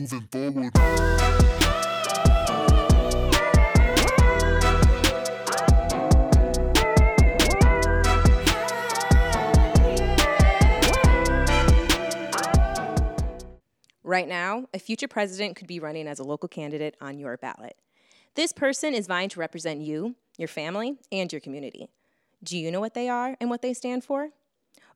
Moving forward. Right now, a future president could be running as a local candidate on your ballot. This person is vying to represent you, your family, and your community. Do you know what they are and what they stand for?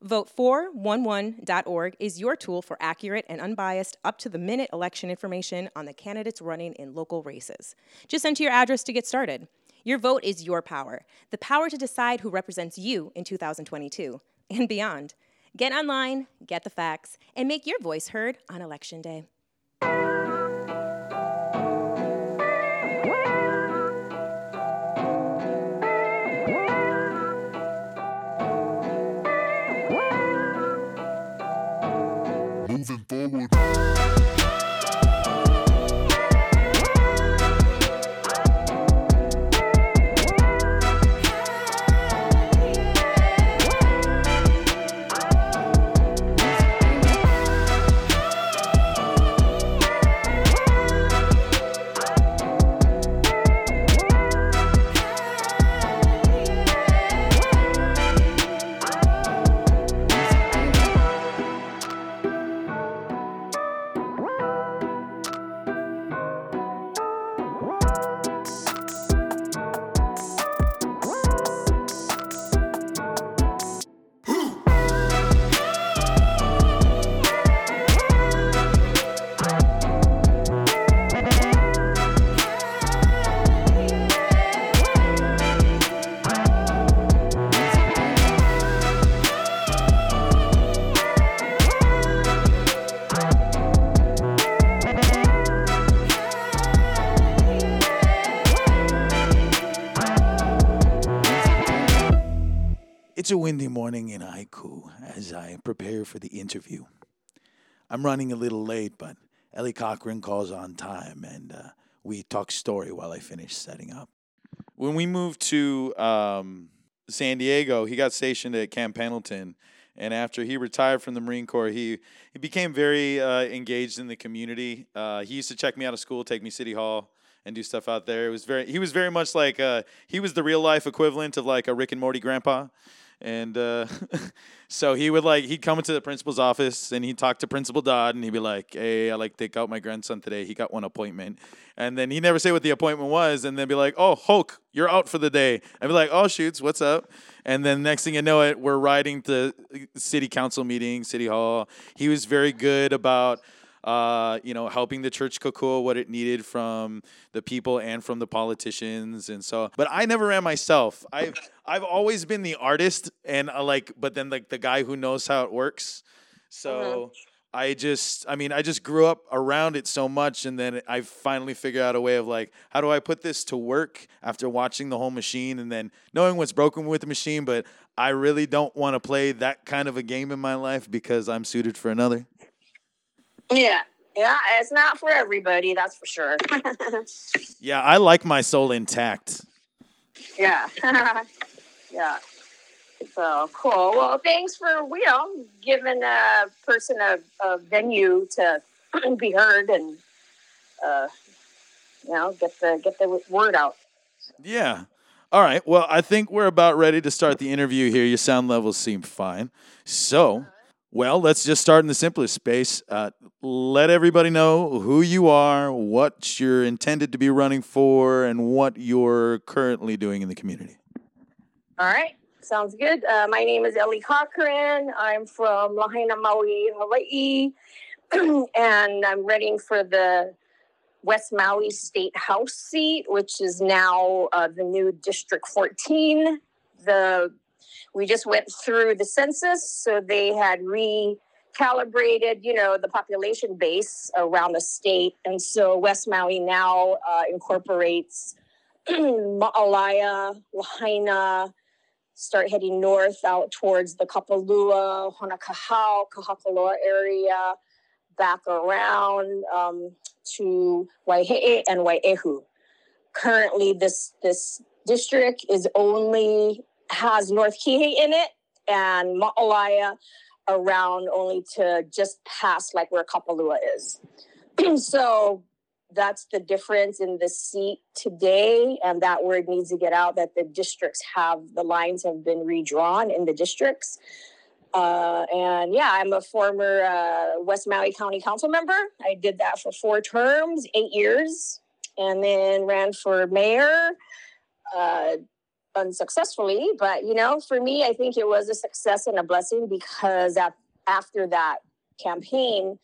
Vote411.org is your tool for accurate and unbiased, up to the minute election information on the candidates running in local races. Just enter your address to get started. Your vote is your power, the power to decide who represents you in 2022 and beyond. Get online, get the facts, and make your voice heard on Election Day. Forward. As I prepare for the interview. I'm running a little late, but Elle Cochran calls on time and uh, we talk story while I finish setting up. When we moved to um, San Diego, he got stationed at Camp Pendleton. And after he retired from the Marine Corps, he, he became very uh, engaged in the community. Uh, he used to check me out of school, take me City Hall, and do stuff out there. It was very he was very much like uh, he was the real life equivalent of like a Rick and Morty grandpa. And uh, so he would like he'd come into the principal's office and he'd talk to Principal Dodd and he'd be like, "Hey, I like take out my grandson today. He got one appointment." And then he'd never say what the appointment was, and then be like, "Oh, Hulk, you're out for the day." I'd be like, "Oh, shoots, what's up?" And then next thing you know, it we're riding to city council meeting, city hall. He was very good about uh, you know, helping the church Kokua what it needed from the people and from the politicians, and so. But I never ran myself. I've I've always been the artist, and uh, like, but then like the guy who knows how it works. So. I just, I mean, I just grew up around it so much, and then I finally figured out a way of like, how do I put this to work after watching the whole machine and then knowing what's broken with the machine, but I really don't want to play that kind of a game in my life because I'm suited for another. Yeah. Yeah, it's not for everybody, that's for sure. Yeah, I like my soul intact. yeah. yeah. So cool. Well, thanks for, you know, giving a person a, a venue to be heard and, uh, you know, get the get the word out. Yeah. All right. Well, I think we're about ready to start the interview here. Your sound levels seem fine. So, well, let's just start in the simplest space. Uh, let everybody know who you are, what you're intended to be running for, and what you're currently doing in the community. All right. Sounds good. Uh, my name is Elle Cochran. I'm from Lahaina, Maui, Hawaii. and I'm running for the West Maui State House seat, which is now uh, the new District 14. The we just went through the census, so they had recalibrated, you know, the population base around the state, and so West Maui now uh, incorporates Ma'alaea, Lahaina, start heading north out towards the Kapalua, Honokahau, Kahakuloa area, back around um, to Waihe'e and Wai'ehu. Currently, this this district is only has North Kihei in it and Ma'alaea around only to just past like where Kapalua is. so that's the difference in the seat today and that word needs to get out that the districts have the lines have been redrawn in the districts uh, and yeah i'm a former uh, west maui county council member i did that for four terms eight years and then ran for mayor uh, unsuccessfully but you know for me i think it was a success and a blessing because after that campaign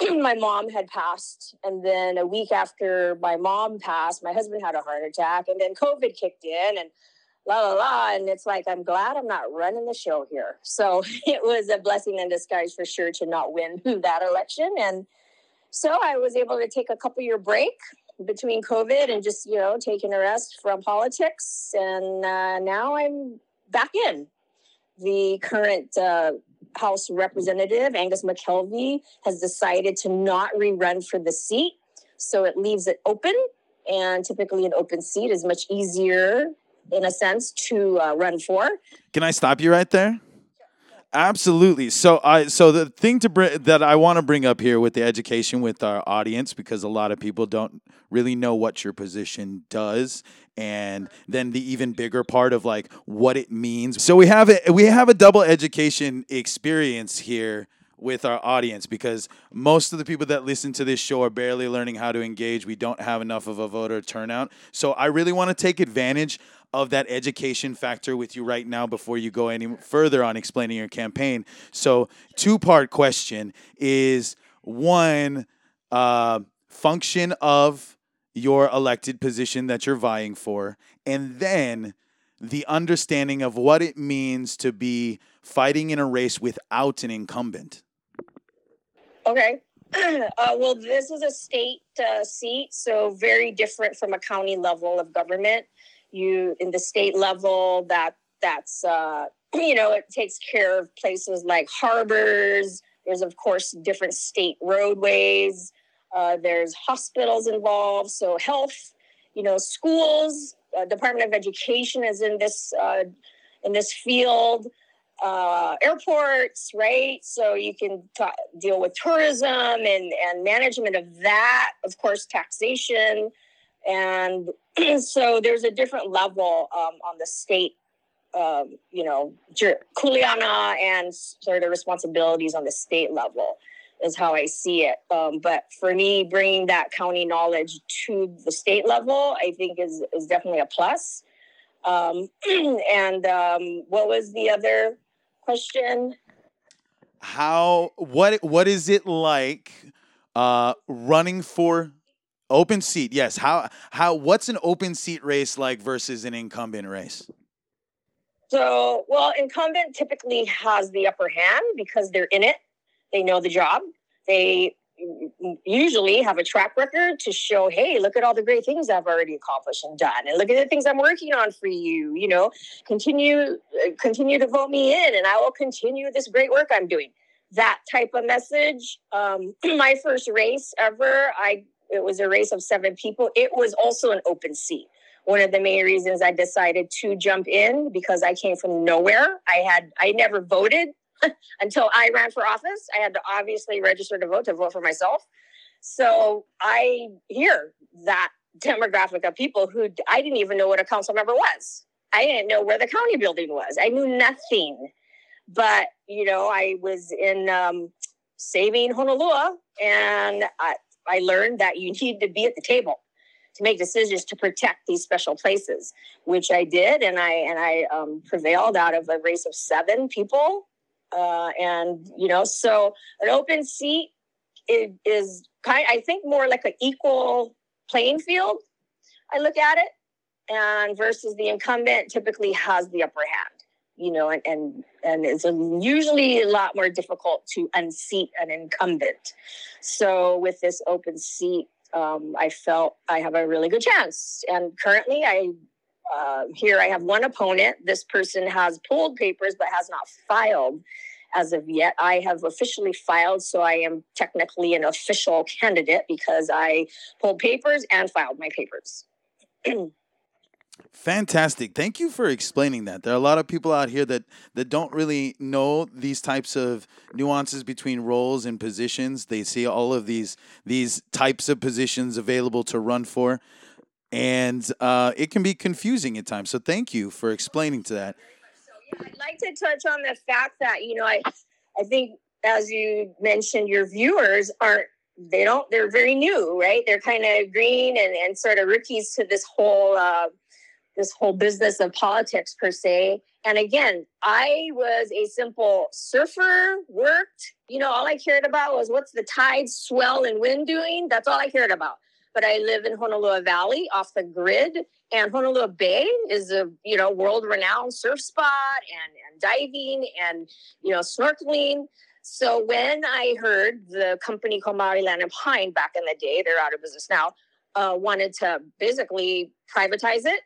my mom had passed. And then a week after my mom passed, my husband had a heart attack. And then COVID kicked in and la la la. And it's like, I'm glad I'm not running the show here. So it was a blessing in disguise for sure to not win that election. And so I was able to take a couple year break between COVID and just, you know, taking a rest from politics. And uh, now I'm back in the current uh, House Representative Angus McKelvey has decided to not rerun for the seat. So it leaves it open. And typically, an open seat is much easier, in a sense, to uh, run for. Can I stop you right there? Absolutely. So I so the thing to br- that I want to bring up here with the education with our audience because a lot of people don't really know what your position does and then the even bigger part of like what it means. So we have a, we have a double education experience here with our audience because most of the people that listen to this show are barely learning how to engage. We don't have enough of a voter turnout. So I really want to take advantage of that education factor with you right now before you go any further on explaining your campaign. So, two part question is one, uh, function of your elected position that you're vying for, and then the understanding of what it means to be fighting in a race without an incumbent. Okay. Uh, well, this is a state uh, seat, so very different from a county level of government. You in the state level, that that's uh, you know it takes care of places like harbors. There's of course different state roadways. Uh, there's hospitals involved, so health, you know, schools. Uh, Department of Education is in this uh, in this field. Uh, airports, right? So you can t- deal with tourism and and management of that. Of course, taxation, and so there's a different level um, on the state um, you know, Kuleana and sort of responsibilities on the state level is how I see it. Um, but for me, bringing that county knowledge to the state level, I think is is definitely a plus. Um, and um, what was the other question? How what what is it like uh, running for open seat? Yes. How how what's an open seat race like versus an incumbent race? So, well, incumbent typically has the upper hand because they're in it they know the job. They usually have a track record to show, hey, look at all the great things I've already accomplished and done, and look at the things I'm working on for you. You know, continue continue to vote me in, and I will continue this great work I'm doing. That type of message. Um, my first race ever, I it was a race of seven people. It was also an open seat. One of the main reasons I decided to jump in because I came from nowhere. I had I never voted until I ran for office. I had to obviously register to vote to vote for myself. So I hear that demographic of people who I didn't even know what a council member was. I didn't know where the county building was. I knew nothing. But, you know, I was in um, saving Honolua and I, I learned that you need to be at the table to make decisions to protect these special places, which I did, and I and I um, prevailed out of a race of seven people uh, and you know, so an open seat is kind. I think more like an equal playing field. I look at it, and versus the incumbent typically has the upper hand. You know, and and, and it's usually a lot more difficult to unseat an incumbent. So with this open seat, um, I felt I have a really good chance. And currently, I uh, here I have one opponent. This person has pulled papers but has not filed as of yet. I have officially filed, so I am technically an official candidate because I pulled papers and filed my papers. Fantastic. Thank you for explaining that. There are a lot of people out here that that don't really know these types of nuances between roles and positions. They see all of these these types of positions available to run for, and uh, it can be confusing at times. So thank you for explaining to that. I'd like to touch on the fact that you know I I think as you mentioned, your viewers aren't they don't they're very new, right? They're kind of green and, and sort of rookies to this whole uh, this whole business of politics per se. And again, I was a simple surfer, worked, you know, all I cared about was what's the tide, swell, and wind doing. That's all I cared about. But I live in Honolua Valley off the grid, and Honolua Bay is a you know world renowned surf spot and, and diving and you know snorkeling. So when I heard the company called Maui Land and Pine back in the day, they're out of business now, uh, wanted to basically privatize it,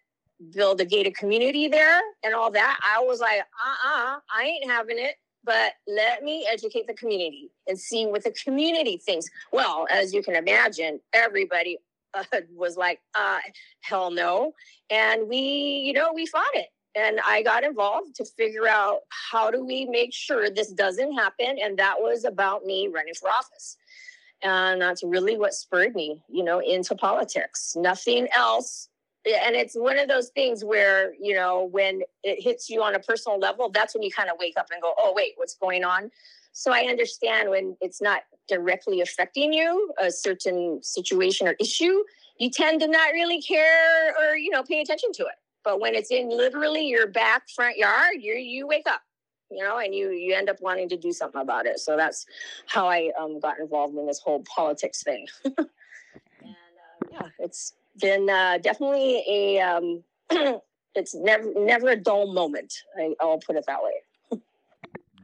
build a gated community there, and all that. I was like, uh uh I ain't having it. But let me educate the community and see what the community thinks. Well, as you can imagine, everybody uh, was like, uh, hell no. And we, you know, we fought it and I got involved to figure out how do we make sure this doesn't happen. And that was about me running for office. And that's really what spurred me, you know, into politics. Nothing else. And it's one of those things where, you know, when it hits you on a personal level, that's when you kind of wake up and go, oh, wait, what's going on? So I understand when it's not directly affecting you, a certain situation or issue, you tend to not really care or, you know, pay attention to it. But when it's in literally your back front yard, you you wake up, you know, and you you end up wanting to do something about it. So that's how I um, got involved in this whole politics thing. and uh, yeah, it's been uh, definitely a um, it's never never a dull moment. I, I'll put it that way.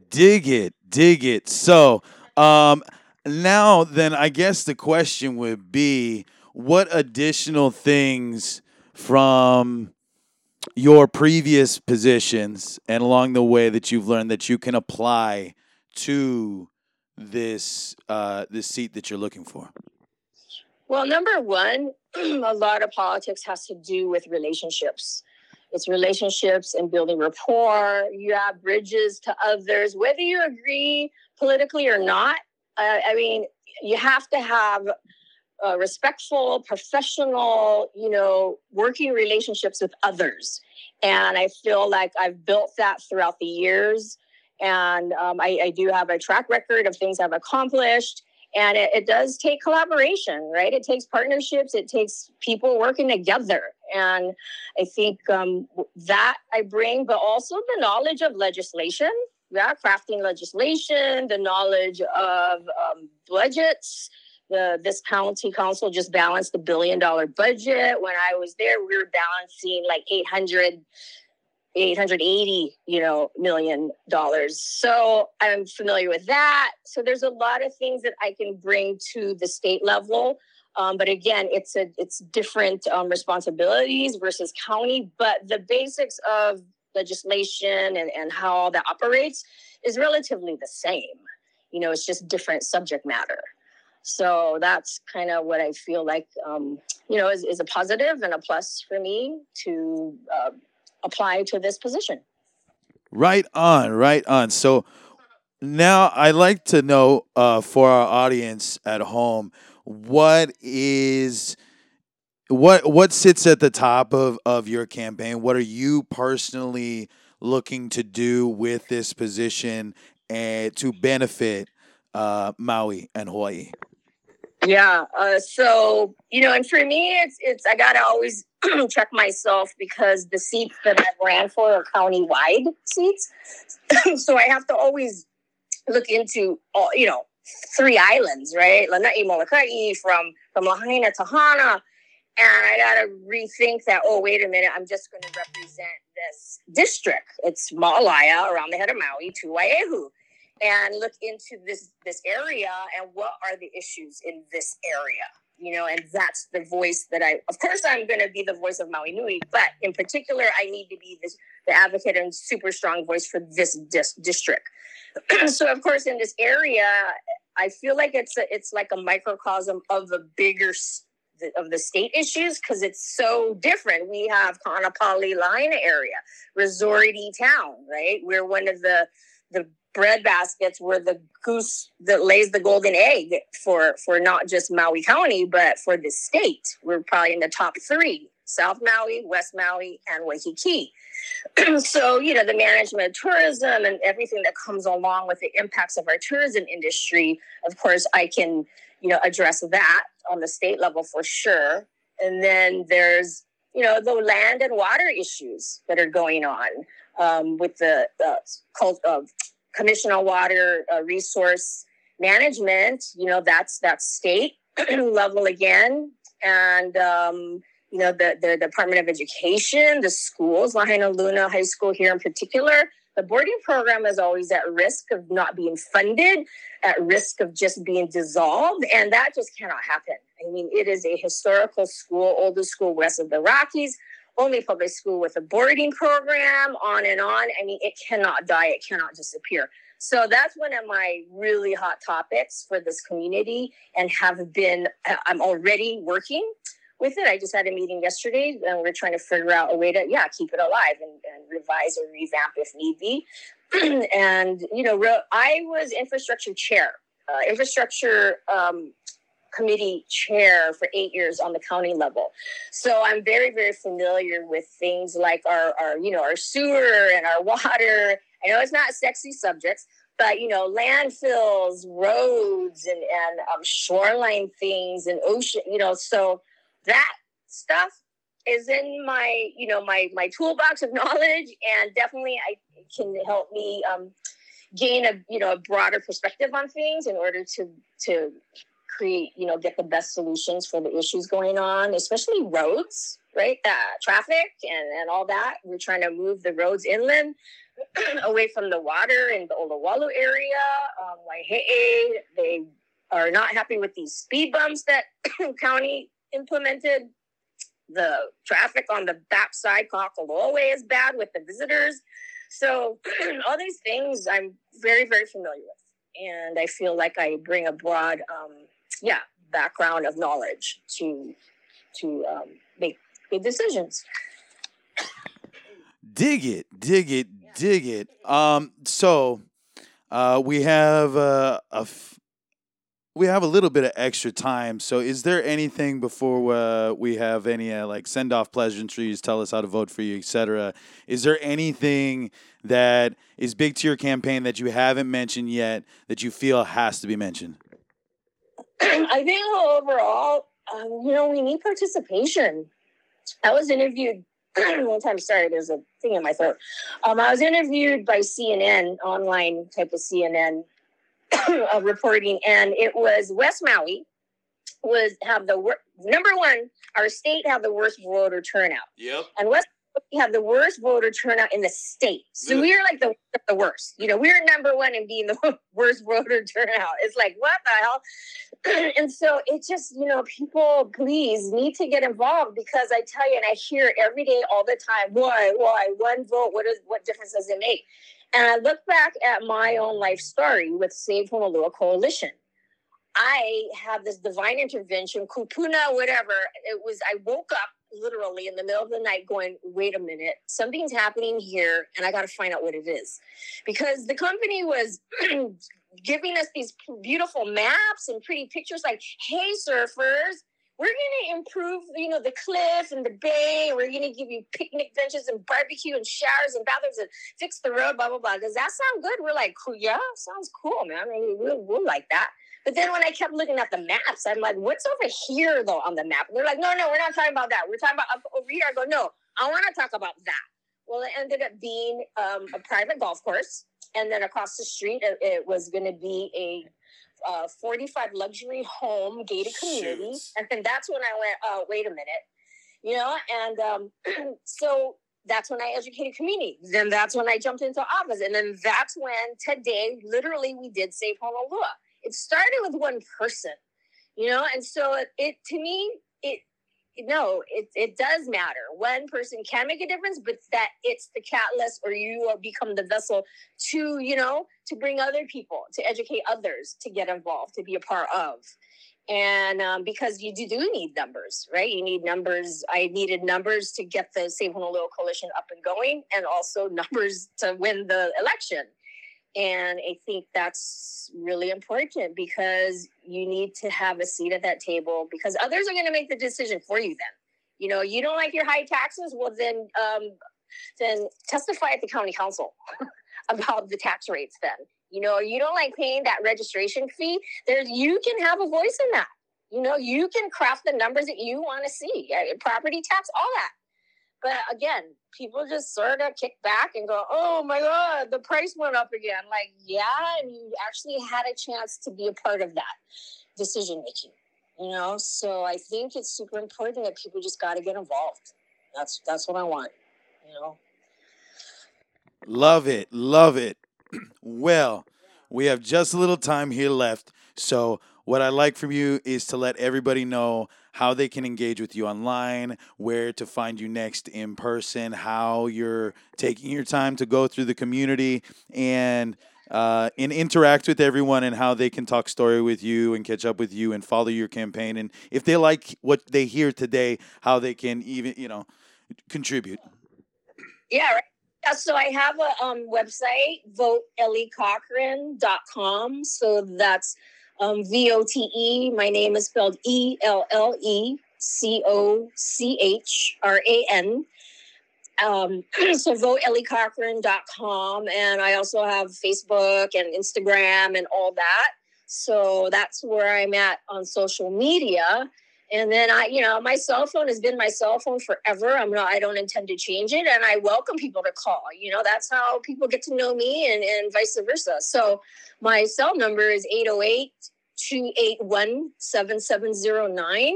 dig it, dig it. So um, now then, I guess the question would be, what additional things from your previous positions and along the way that you've learned that you can apply to this uh, this seat that you're looking for? Well, number one, a lot of politics has to do with relationships. It's relationships and building rapport. You have bridges to others, whether you agree politically or not. Uh, I mean, you have to have uh, respectful, professional, you know, working relationships with others. And I feel like I've built that throughout the years. And um, I, I, do have a track record of things I've accomplished. And it, it does take collaboration, right? It takes partnerships, it takes people working together. And I think um, that I bring, but also the knowledge of legislation, yeah, crafting legislation, the knowledge of um, budgets, the this county council just balanced a billion dollar budget. When I was there, we were balancing like 800 880 you know million dollars. So i'm familiar with that. So there's a lot of things that i can bring to the state level. Um, but again it's a it's different um, responsibilities versus county. But the basics of legislation and, and how all that operates is relatively the same. You know it's just different subject matter. So that's kind of what I feel like, um, you know, is, is, a positive and a plus for me to uh, apply to this position. Right on, right on. So now I'd like to know uh, for our audience at home, what is what what sits at the top of, of your campaign? What are you personally looking to do with this position and to benefit uh, Maui and Hawaii? Yeah. Uh, so you know, and for me, it's it's I gotta always check myself because the seats that I ran for are county wide seats, so I have to always look into all you know three islands, right? Lanai Molokai from from Lahaina to Hana. And I gotta rethink that. Oh, wait a minute! I'm just going to represent this district. It's Maalaea around the head of Maui to Wai'ehu and look into this this area and what are the issues in this area you know and that's the voice that i of course i'm going to be the voice of maui nui but in particular i need to be this the advocate and super strong voice for this dis- district so of course in this area i feel like it's a, it's like a microcosm of a bigger of the state issues because it's so different. We have Kaanapali Line area, resorty town, right? We're one of the the bread baskets were the goose that lays the golden egg for for not just Maui County but for the state. We're probably in the top three: South Maui, West Maui, and Waikiki. so you know the management of tourism and everything that comes along with the impacts of our tourism industry. Of course, I can you know address that on the state level for sure. And then there's you know the land and water issues that are going on um, with the cult of Commission on Water uh, Resource Management, you know, that's that state level again, and um, you know the the Department of Education, the schools, Lahainaluna High School here in particular. The boarding program is always at risk of not being funded, at risk of just being dissolved, and that just cannot happen. I mean, it is a historical school, oldest school west of the Rockies only public school with a boarding program, on and on. I mean, it cannot die, it cannot disappear. So that's one of my really hot topics for this community and have been, uh, I'm already working with it. I just had a meeting yesterday and we're trying to figure out a way to, yeah, keep it alive and, and revise or revamp if need be. and, you know, I was infrastructure chair. Uh, infrastructure um, committee chair for eight years on the county level. So I'm very, very familiar with things like our, our, you know, our sewer and our water. I know it's not sexy subjects, but you know, landfills, roads, and and um, shoreline things, and ocean. You know, so that stuff is in my, you know, my my toolbox of knowledge, and definitely I can help me um, gain a you know a broader perspective on things in order to to create, you know, get the best solutions for the issues going on, especially roads, right? Uh, traffic and, and all that. We're trying to move the roads inland away from the water in the Olowalu area, um, Waihe'e. They are not happy with these speed bumps that county implemented. The traffic on the backside, Kahakuloa is bad with the visitors. So all these things I'm very, very familiar with. And I feel like I bring a broad um, yeah background of knowledge to to um, make good decisions. Dig it, dig it, yeah. dig it. Um, so uh, we have uh, a f- we have a little bit of extra time. So, is there anything before uh, we have any uh, like send off pleasantries, tell us how to vote for you, etc.? Is there anything that is big to your campaign that you haven't mentioned yet that you feel has to be mentioned? I think overall, um, you know, we need participation. I was interviewed one time. Sorry, there's a thing in my throat. Um, I was interviewed by CNN, online type of CNN uh, reporting, and it was West Maui was have the wor- number one. Our state have the worst voter turnout. Yep. And West we have the worst voter turnout in the state. So we're like the, the worst. You know, we're number one in being the worst voter turnout. It's like, what the hell? and so it just, you know, people please need to get involved because I tell you, and I hear every day, all the time, why, why, one vote, what is what difference does it make? And I look back at my own life story with Save Honolua Coalition. I have this divine intervention, kupuna, whatever. It was, I woke up literally in the middle of the night going, wait a minute, something's happening here and I got to find out what it is. Because the company was giving us these beautiful maps and pretty pictures like, hey, surfers, we're going to improve, you know, the cliff and the bay. We're going to give you picnic benches and barbecue and showers and bathrooms and fix the road, blah, blah, blah. Does that sound good? We're like. Yeah, sounds cool, man. We'll, we'll like that. But then when I kept looking at the maps, I'm like, what's over here though on the map? And they're like, no, no, we're not talking about that. We're talking about over here. I go, no, I want to talk about that. Well, it ended up being um, a private golf course. And then across the street, it, it was going to be a uh, 45 luxury home gated community. Shoot. And then that's when I went, oh, wait a minute. You know, and um, so that's when I educated community. Then that's when I jumped into office. And then that's when today, literally, we did Save Honolua it started with one person, you know, and so it, to me it no, it, it does matter. One person can make a difference, but that it's the catalyst or you become the vessel to, you know, to bring other people, to educate others, to get involved, to be a part of. and um, because you do, do need numbers, right? You need numbers. I needed numbers to get the Save Honolua Coalition up and going, and also numbers to win the election. And I think that's really important because you need to have a seat at that table because others are going to make the decision for you. Then, you know, you don't like your high taxes. Well, then, um, then testify at the county council about the tax rates. Then, you know, you don't like paying that registration fee. There's you can have a voice in that. You know, you can craft the numbers that you want to see, property tax, all that. But again, people just sort of kick back and go, "Oh my God, the price went up again." Like, yeah, and you actually had a chance to be a part of that decision making. You know, so I think it's super important that people just got to get involved. That's that's what I want. You know. Love it, love it. well, we have just a little time here left, so what I'd like from you is to let everybody know how they can engage with you online, where to find you next in person, how you're taking your time to go through the community and uh, and interact with everyone and how they can talk story with you and catch up with you and follow your campaign and if they like what they hear today, how they can even you know contribute. Yeah, right. So I have a um, website, voteellecochran.com. So that's um, V O T E. My name is spelled E L L E C O C H R A N. Um, so voteellecochran.com. And I also have Facebook and Instagram and all that. So that's where I'm at on social media. And then I, you know, my cell phone has been my cell phone forever. I'm not, I don't intend to change it. And I welcome people to call. You know, that's how people get to know me and, and vice versa. So my cell number is 808 281 7709.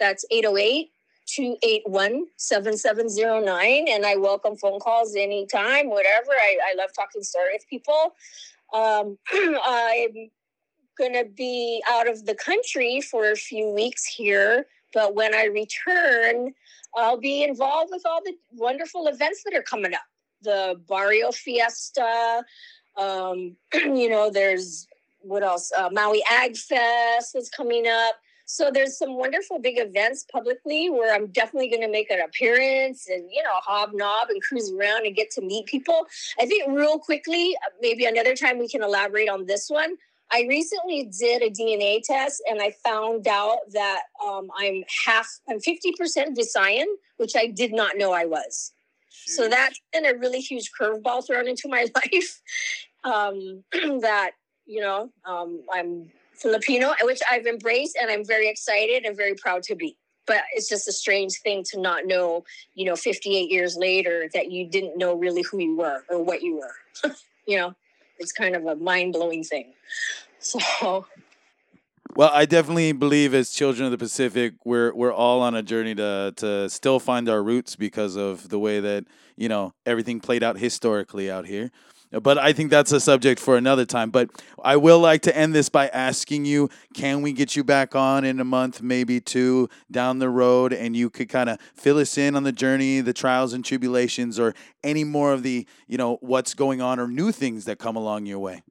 That's 808 281 7709. And I welcome phone calls anytime, whatever. I, I love talking story with people. Um, I'm going to be out of the country for a few weeks here, but when I return, I'll be involved with all the wonderful events that are coming up. The Barrio Fiesta, um, you know, there's what else? Uh, Maui Ag Fest is coming up. So there's some wonderful big events publicly where I'm definitely going to make an appearance and you know hobnob and cruise around and get to meet people. I think real quickly, maybe another time we can elaborate on this one. I recently did a DNA test and I found out that um, I'm half, I'm 50% Visayan, which I did not know I was. Jeez. So that's been a really huge curveball thrown into my life. Um, that, you know, um, I'm Filipino, which I've embraced and I'm very excited and very proud to be. But it's just a strange thing to not know, you know, 58 years later that you didn't know really who you were or what you were. you know, it's kind of a mind blowing thing. So. Well, I definitely believe as children of the Pacific, we're we're all on a journey to to still find our roots because of the way that you know everything played out historically out here. But I think that's a subject for another time. But I will like to end this by asking you can we get you back on in a month, maybe two down the road, and you could kind of fill us in on the journey, the trials and tribulations, or any more of the, you know, what's going on or new things that come along your way?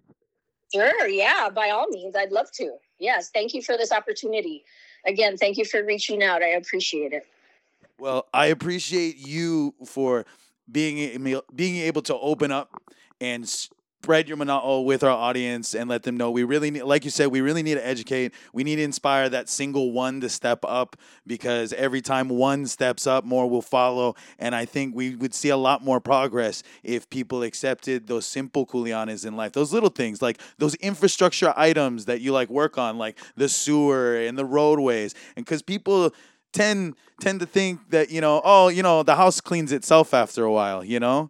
Sure. Yeah. By all means, I'd love to. Yes. Thank you for this opportunity. Again, thank you for reaching out. I appreciate it. Well, I appreciate you for being being able to open up and spread your mana'o with our audience and let them know we really need, like you said, we really need to educate. We need to inspire that single one to step up because every time one steps up, more will follow. And I think we would see a lot more progress if people accepted those simple kuleanas in life, those little things like those infrastructure items that you like work on, like the sewer and the roadways. And because people tend tend to think that you know, oh, you know, the house cleans itself after a while, you know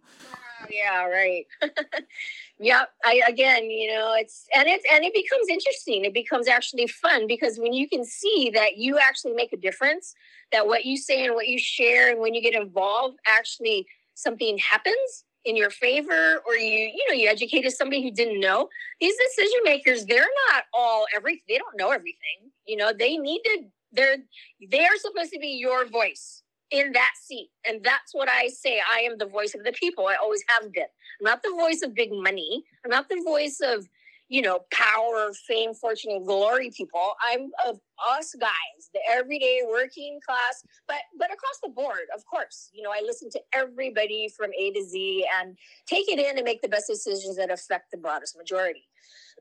yeah, right. yep. I again, you know, it's and it's and it becomes interesting. It becomes actually fun because when you can see that you actually make a difference, that what you say and what you share and when you get involved, actually something happens in your favor or you you know you educated somebody who didn't know these decision makers they're not all every they don't know everything you know they need to they're they're supposed to be your voice in that seat. And that's what I say. I am the voice of the people. I always have been. I'm not the voice of big money. I'm not the voice of, you know, power, fame, fortune, and glory people. I'm of us guys, the everyday working class, but but across the board, of course. You know, I listen to everybody from A to Z and take it in and make the best decisions that affect the broadest majority.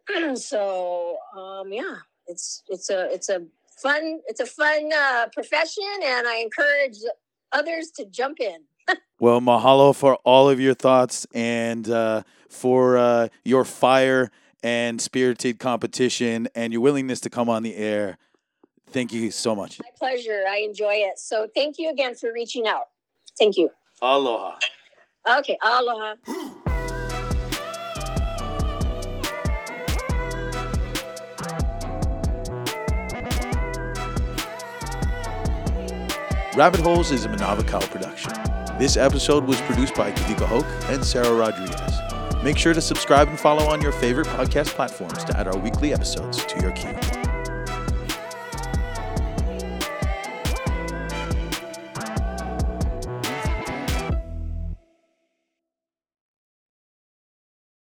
so um, yeah, it's it's a it's a fun it's a fun uh, profession, and I encourage others to jump in. Well, mahalo for all of your thoughts and uh, for uh, your fire and spirited competition and your willingness to come on the air. Thank you so much. My pleasure. I enjoy it. So thank you again for reaching out. Thank you. Aloha. Okay. Aloha. Rabbit Holes is a Manawa Kau production. This episode was produced by Kawika Hoke and Sarah Rodriguez. Make sure to subscribe and follow on your favorite podcast platforms to add our weekly episodes to your queue.